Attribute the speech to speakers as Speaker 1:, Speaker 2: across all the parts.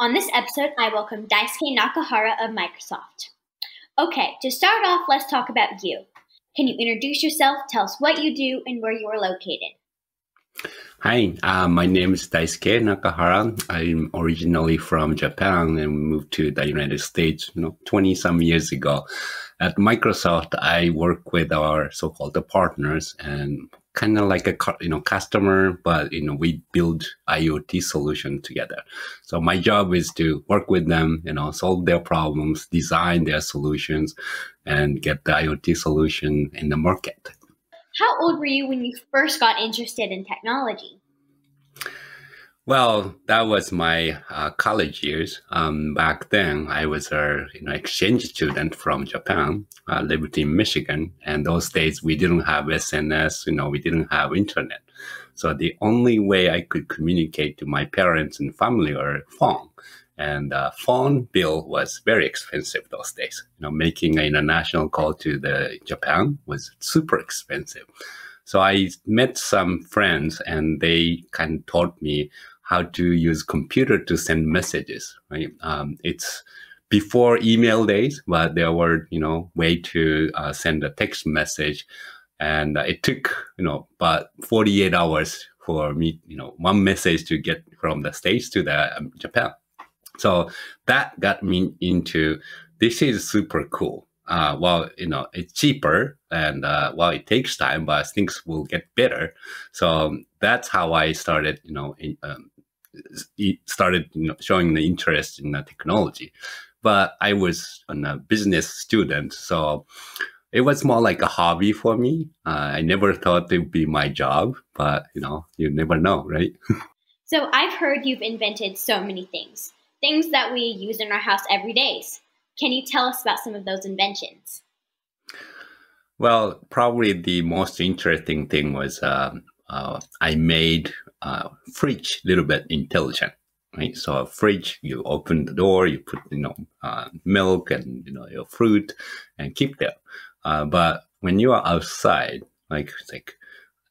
Speaker 1: On this episode, I welcome Daisuke Nakahara of Microsoft. Okay, to start off, let's talk about you. Can you introduce yourself, tell us what you do, and where you are located?
Speaker 2: Hi, uh, my name is Daisuke Nakahara. I'm originally from Japan and moved to the United States, you know, 20 some years ago. At Microsoft, I work with our so-called partners and kind of like a you know customer, but you know we build IoT solution together. So my job is to work with them, you know, solve their problems, design their solutions, and get the IoT solution in the market.
Speaker 1: How old were you when you first got interested in technology?
Speaker 2: Well, that was my uh, college years. Um, back then, I was a you know exchange student from Japan. I lived in Michigan, and those days we didn't have SNS. You know, we didn't have internet. So the only way I could communicate to my parents and family were phone. And uh, phone bill was very expensive those days. You know, making an international call to the Japan was super expensive. So I met some friends, and they kind of taught me how to use computer to send messages, right? Um, it's before email days, but there were, you know, way to uh, send a text message. And uh, it took, you know, about 48 hours for me, you know, one message to get from the States to the um, Japan. So that got me into this is super cool. Uh, well, you know, it's cheaper and uh, well, it takes time, but things will get better. So that's how I started, you know, in, um, started you know, showing the interest in the technology. But I was a business student, so it was more like a hobby for me. Uh, I never thought it would be my job, but you know, you never know, right?
Speaker 1: so I've heard you've invented so many things, things that we use in our house every day. Can you tell us about some of those inventions?
Speaker 2: Well, probably the most interesting thing was um, uh, I made uh, fridge a little bit intelligent, right? So a fridge, you open the door, you put you know uh, milk and you know your fruit, and keep there. Uh, but when you are outside, like like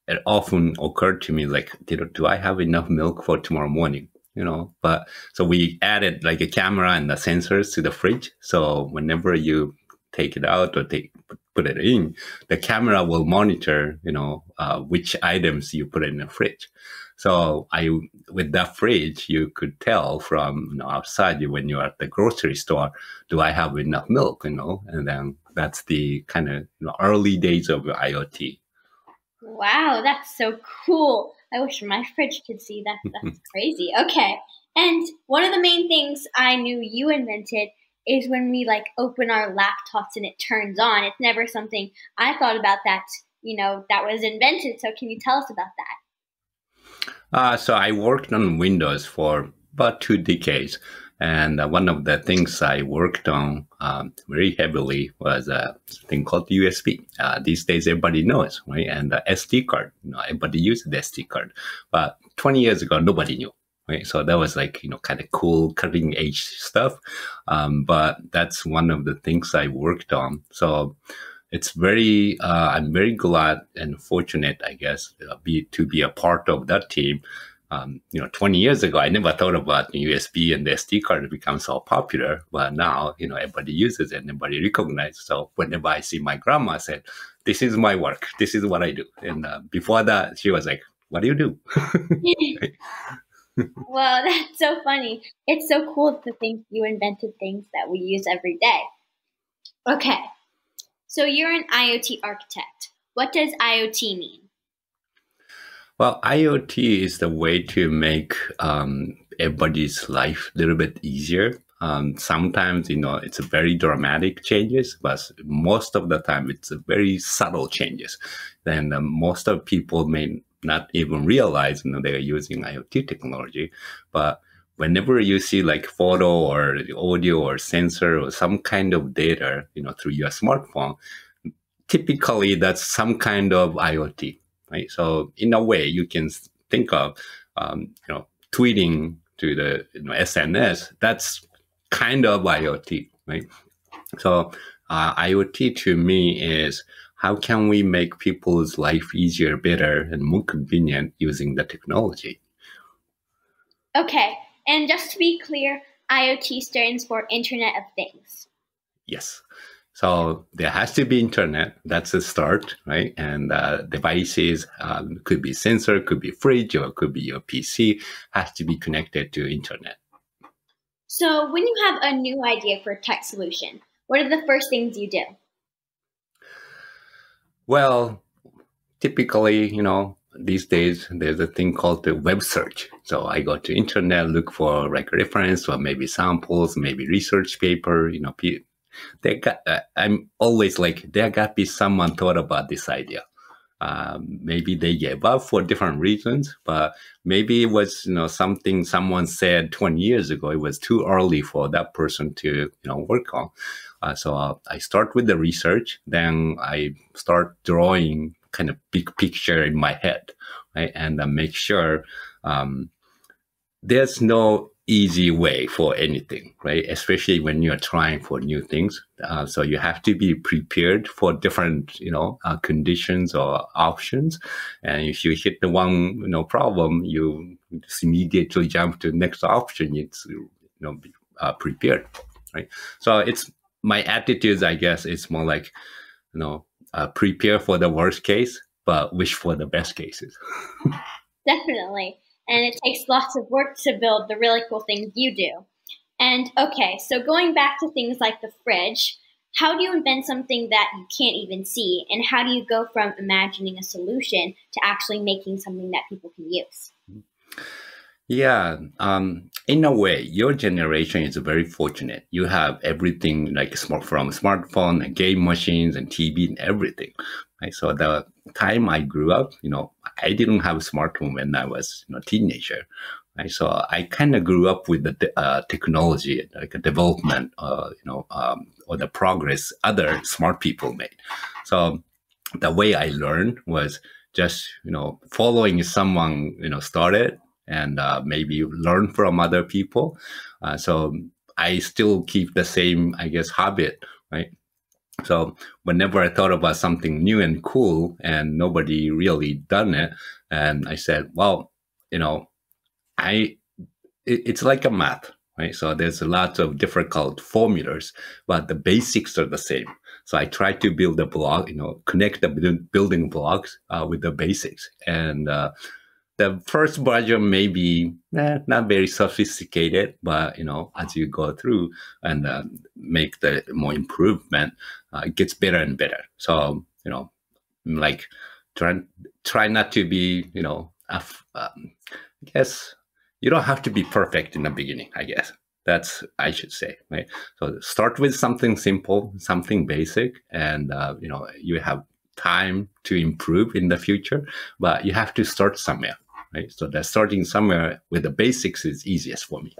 Speaker 2: it often occurred to me like, do I have enough milk for tomorrow morning? You know, but so we added like a camera and the sensors to the fridge. So whenever you take it out or take put it in, the camera will monitor, you know, uh, which items you put in the fridge. So I, with that fridge, you could tell from you know, outside when you're at the grocery store, do I have enough milk? You know, and then that's the kind of you know, early days of IoT.
Speaker 1: Wow, that's so cool! I wish my fridge could see that. That's crazy. Okay, and one of the main things I knew you invented is when we like open our laptops and it turns on. It's never something I thought about that. You know, that was invented. So can you tell us about that?
Speaker 2: Uh, so I worked on Windows for about two decades. And uh, one of the things I worked on um, very heavily was a thing called USB. Uh, these days, everybody knows, right? And the SD card, you know, everybody uses the SD card. But 20 years ago, nobody knew, right? So that was like, you know, kind of cool, cutting edge stuff. Um, but that's one of the things I worked on. So it's very uh, i'm very glad and fortunate i guess uh, be to be a part of that team um, you know 20 years ago i never thought about usb and the sd card become so popular but now you know everybody uses it and everybody recognizes. So whenever i see my grandma I said this is my work. This is what i do. And uh, before that she was like what do you do?
Speaker 1: Well that's so funny. It's so cool to think you invented things that we use every day. Okay. So you're an IoT architect. What does IoT mean?
Speaker 2: Well, IoT is the way to make um, everybody's life a little bit easier. Um, sometimes, you know, it's a very dramatic changes, but most of the time it's a very subtle changes. Then uh, most of people may not even realize, you know, they are using IoT technology, but whenever you see like photo or audio or sensor or some kind of data, you know, through your smartphone, typically that's some kind of IoT, right? So in a way, you can think of, um, you know, tweeting to the you know, SNS. That's kind of IoT, right? So uh, IoT to me is how can we make people's life easier, better, and more convenient using the technology?
Speaker 1: Okay, and just to be clear, IoT stands for Internet of Things.
Speaker 2: Yes. So there has to be internet. That's a start, right? And uh, devices um, could be sensor, could be fridge, or could be your PC. Has to be connected to internet.
Speaker 1: So when you have a new idea for a tech solution, what are the first things you do?
Speaker 2: Well, typically, you know, these days there's a thing called the web search. So I go to internet, look for like reference or maybe samples, maybe research paper. You know, they got. Uh, I'm always like there got to be someone thought about this idea. Um, maybe they gave up for different reasons, but maybe it was you know something someone said 20 years ago. It was too early for that person to you know work on. Uh, so uh, I start with the research, then I start drawing kind of big picture in my head, right? And uh, make sure um, there's no easy way for anything, right? Especially when you're trying for new things. Uh, so you have to be prepared for different, you know, uh, conditions or options. And if you hit the one, you know, problem, you just immediately jump to the next option. It's, you know, uh, prepared, right? So it's my attitude, I guess, it's more like, you know, uh, prepare for the worst case, but wish for the best cases.
Speaker 1: Definitely. And it takes lots of work to build the really cool things you do. And okay, so going back to things like the fridge, how do you invent something that you can't even see? And how do you go from imagining a solution to actually making something that people can use?
Speaker 2: Yeah, um, in a way, your generation is very fortunate. You have everything like smart from smartphone and game machines and TV and everything. Right? So the time I grew up, you know, I didn't have a smartphone when I was you know teenager. Right? So I kind of grew up with the uh, technology, like a development, uh, you know, um, or the progress other smart people made. So the way I learned was just you know following someone you know started and uh, maybe learn from other people. Uh, so I still keep the same, I guess, habit, right? So whenever I thought about something new and cool and nobody really done it, and I said, well, you know, I, it, it's like a math, right? So there's a lot of difficult formulas, but the basics are the same. So I try to build a block, you know, connect the building blocks uh, with the basics. And uh, the first version may be eh, not very sophisticated, but you know, as you go through and uh, make the more improvement, uh, it gets better and better. So you know, like try try not to be you know, um, I guess you don't have to be perfect in the beginning. I guess that's I should say, right? So start with something simple, something basic, and uh, you know, you have time to improve in the future, but you have to start somewhere right? So that starting somewhere with the basics is easiest for me.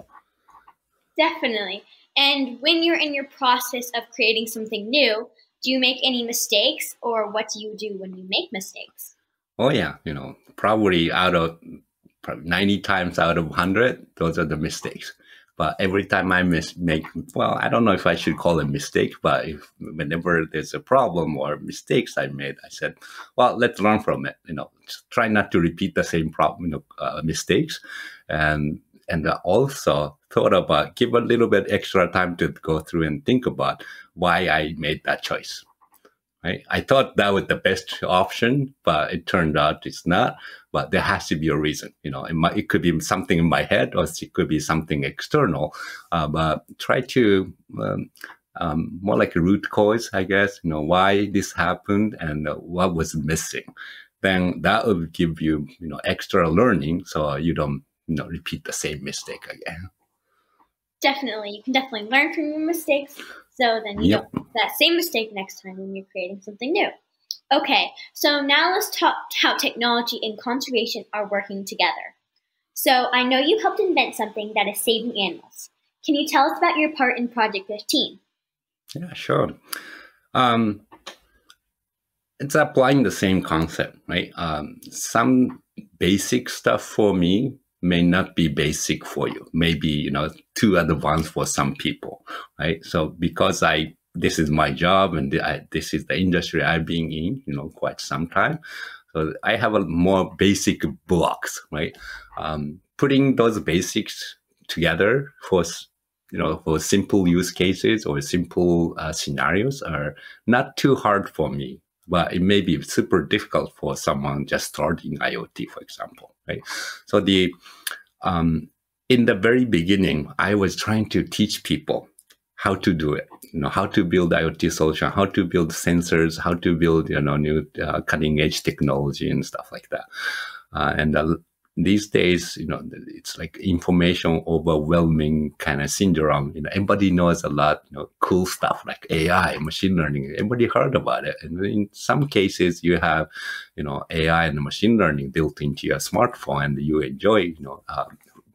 Speaker 1: Definitely. And when you're in your process of creating something new, do you make any mistakes or what do you do when you make mistakes?
Speaker 2: Oh yeah, you know, probably out of 90 times out of 100, those are the mistakes. But every time I miss, make, well, I don't know if I should call it mistake, but if whenever there's a problem or mistakes I made, I said, well, let's learn from it. You know, try not to repeat the same problem, you know, uh, mistakes, and and also thought about give a little bit extra time to go through and think about why I made that choice. Right? I thought that was the best option, but it turned out it's not. But there has to be a reason. You know, it, might, it could be something in my head, or it could be something external. Uh, but try to um, um, more like a root cause, I guess. You know, why this happened and what was missing. Then that will give you, you know, extra learning, so you don't, you know, repeat the same mistake again.
Speaker 1: Definitely, you can definitely learn from your mistakes so then you yep. don't make that same mistake next time when you're creating something new. Okay, so now let's talk how technology and conservation are working together. So I know you helped invent something that is saving animals. Can you tell us about your part in Project 15?
Speaker 2: Yeah, sure. Um, it's applying the same concept, right? Um, some basic stuff for me may not be basic for you. Maybe, you know, too advanced for some people, right? So because I this is my job and I, this is the industry I've been in, you know, quite some time. So I have a more basic blocks, right? Um, putting those basics together for you know for simple use cases or simple uh, scenarios are not too hard for me but it may be super difficult for someone just starting iot for example right? So the um, in the very beginning i was trying to teach people how to do it you know how to build iot solution how to build sensors how to build you know new uh, cutting edge technology and stuff like that. Uh, and these days, you know, it's like information overwhelming kind of syndrome. You know, everybody knows a lot, you know, cool stuff like AI, machine learning. Everybody heard about it. And in some cases, you have, you know, AI and machine learning built into your smartphone and you enjoy, you know, uh,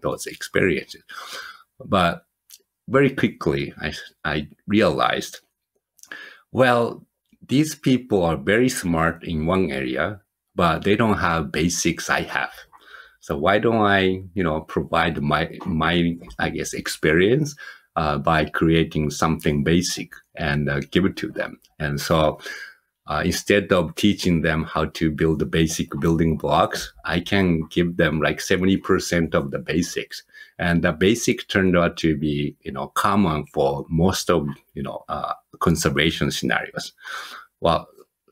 Speaker 2: those experiences. But very quickly, I, I realized, well, these people are very smart in one area, but they don't have basics I have so why don't I, you know, provide my my I guess experience uh, by creating something basic and uh, give it to them. And so uh, instead of teaching them how to build the basic building blocks, I can give them like 70% of the basics. And the basic turned out to be, you know, common for most of, you know, uh, conservation scenarios. Well,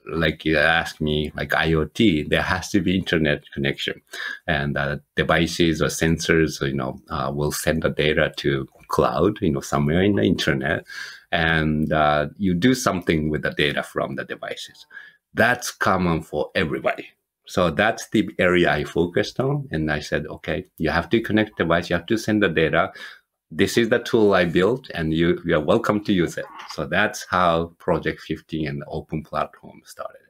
Speaker 2: like you ask me, like IoT, there has to be internet connection, and uh, devices or sensors, you know, uh, will send the data to cloud, you know, somewhere in the internet, and uh, you do something with the data from the devices. That's common for everybody. So that's the area I focused on, and I said, okay, you have to connect the device, you have to send the data this is the tool I built and you, you are welcome to use it. So that's how Project 15 and the open platform started.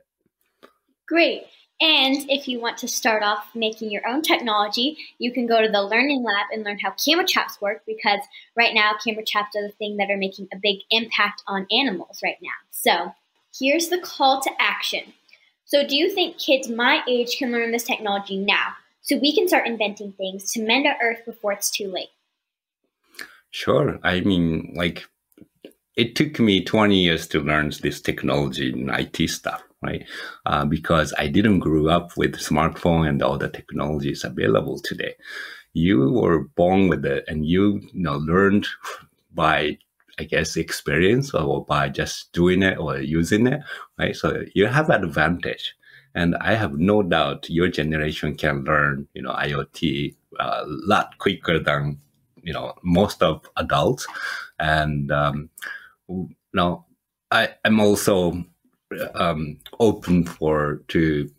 Speaker 1: Great. And if you want to start off making your own technology, you can go to the Learning Lab and learn how camera traps work because right now camera traps are the thing that are making a big impact on animals right now. So here's the call to action. So do you think kids my age can learn this technology now so we can start inventing things to mend our earth before it's too late?
Speaker 2: Sure. I mean, like, it took me 20 years to learn this technology and IT stuff, right? Uh, because I didn't grow up with smartphone and all the technologies available today. You were born with it and you, you know, learned by, I guess, experience or by just doing it or using it, right? So you have advantage. And I have no doubt your generation can learn, you know, IoT a uh, lot quicker than you know most of adults. And um, you know I, i'm also um, open for to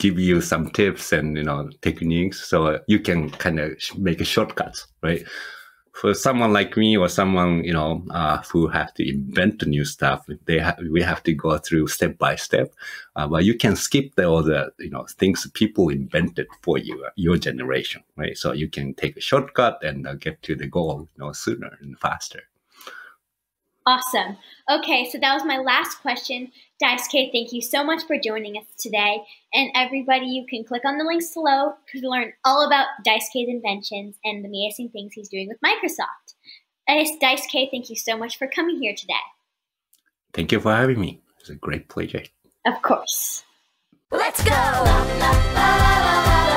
Speaker 2: give you some tips and you know techniques. So you can kind of make a shortcuts right for someone like me or someone you know uh, who have to invent the new stuff they ha- we have to go through step by step. Uh, but you can skip the, all the you know things people invented for you your generation right? So you can take a shortcut and uh, get to the goal you know sooner and faster
Speaker 1: Awesome. Okay, so that was my last question. Daisuke, thank you so much for joining us today. And everybody, you can click on the links below to learn all about Daisuke's inventions and the amazing things he's doing with Microsoft. Daisuke, thank you so much for coming here today.
Speaker 2: Thank you for having me. It's a great pleasure.
Speaker 1: Of course. Let's go!
Speaker 3: has no age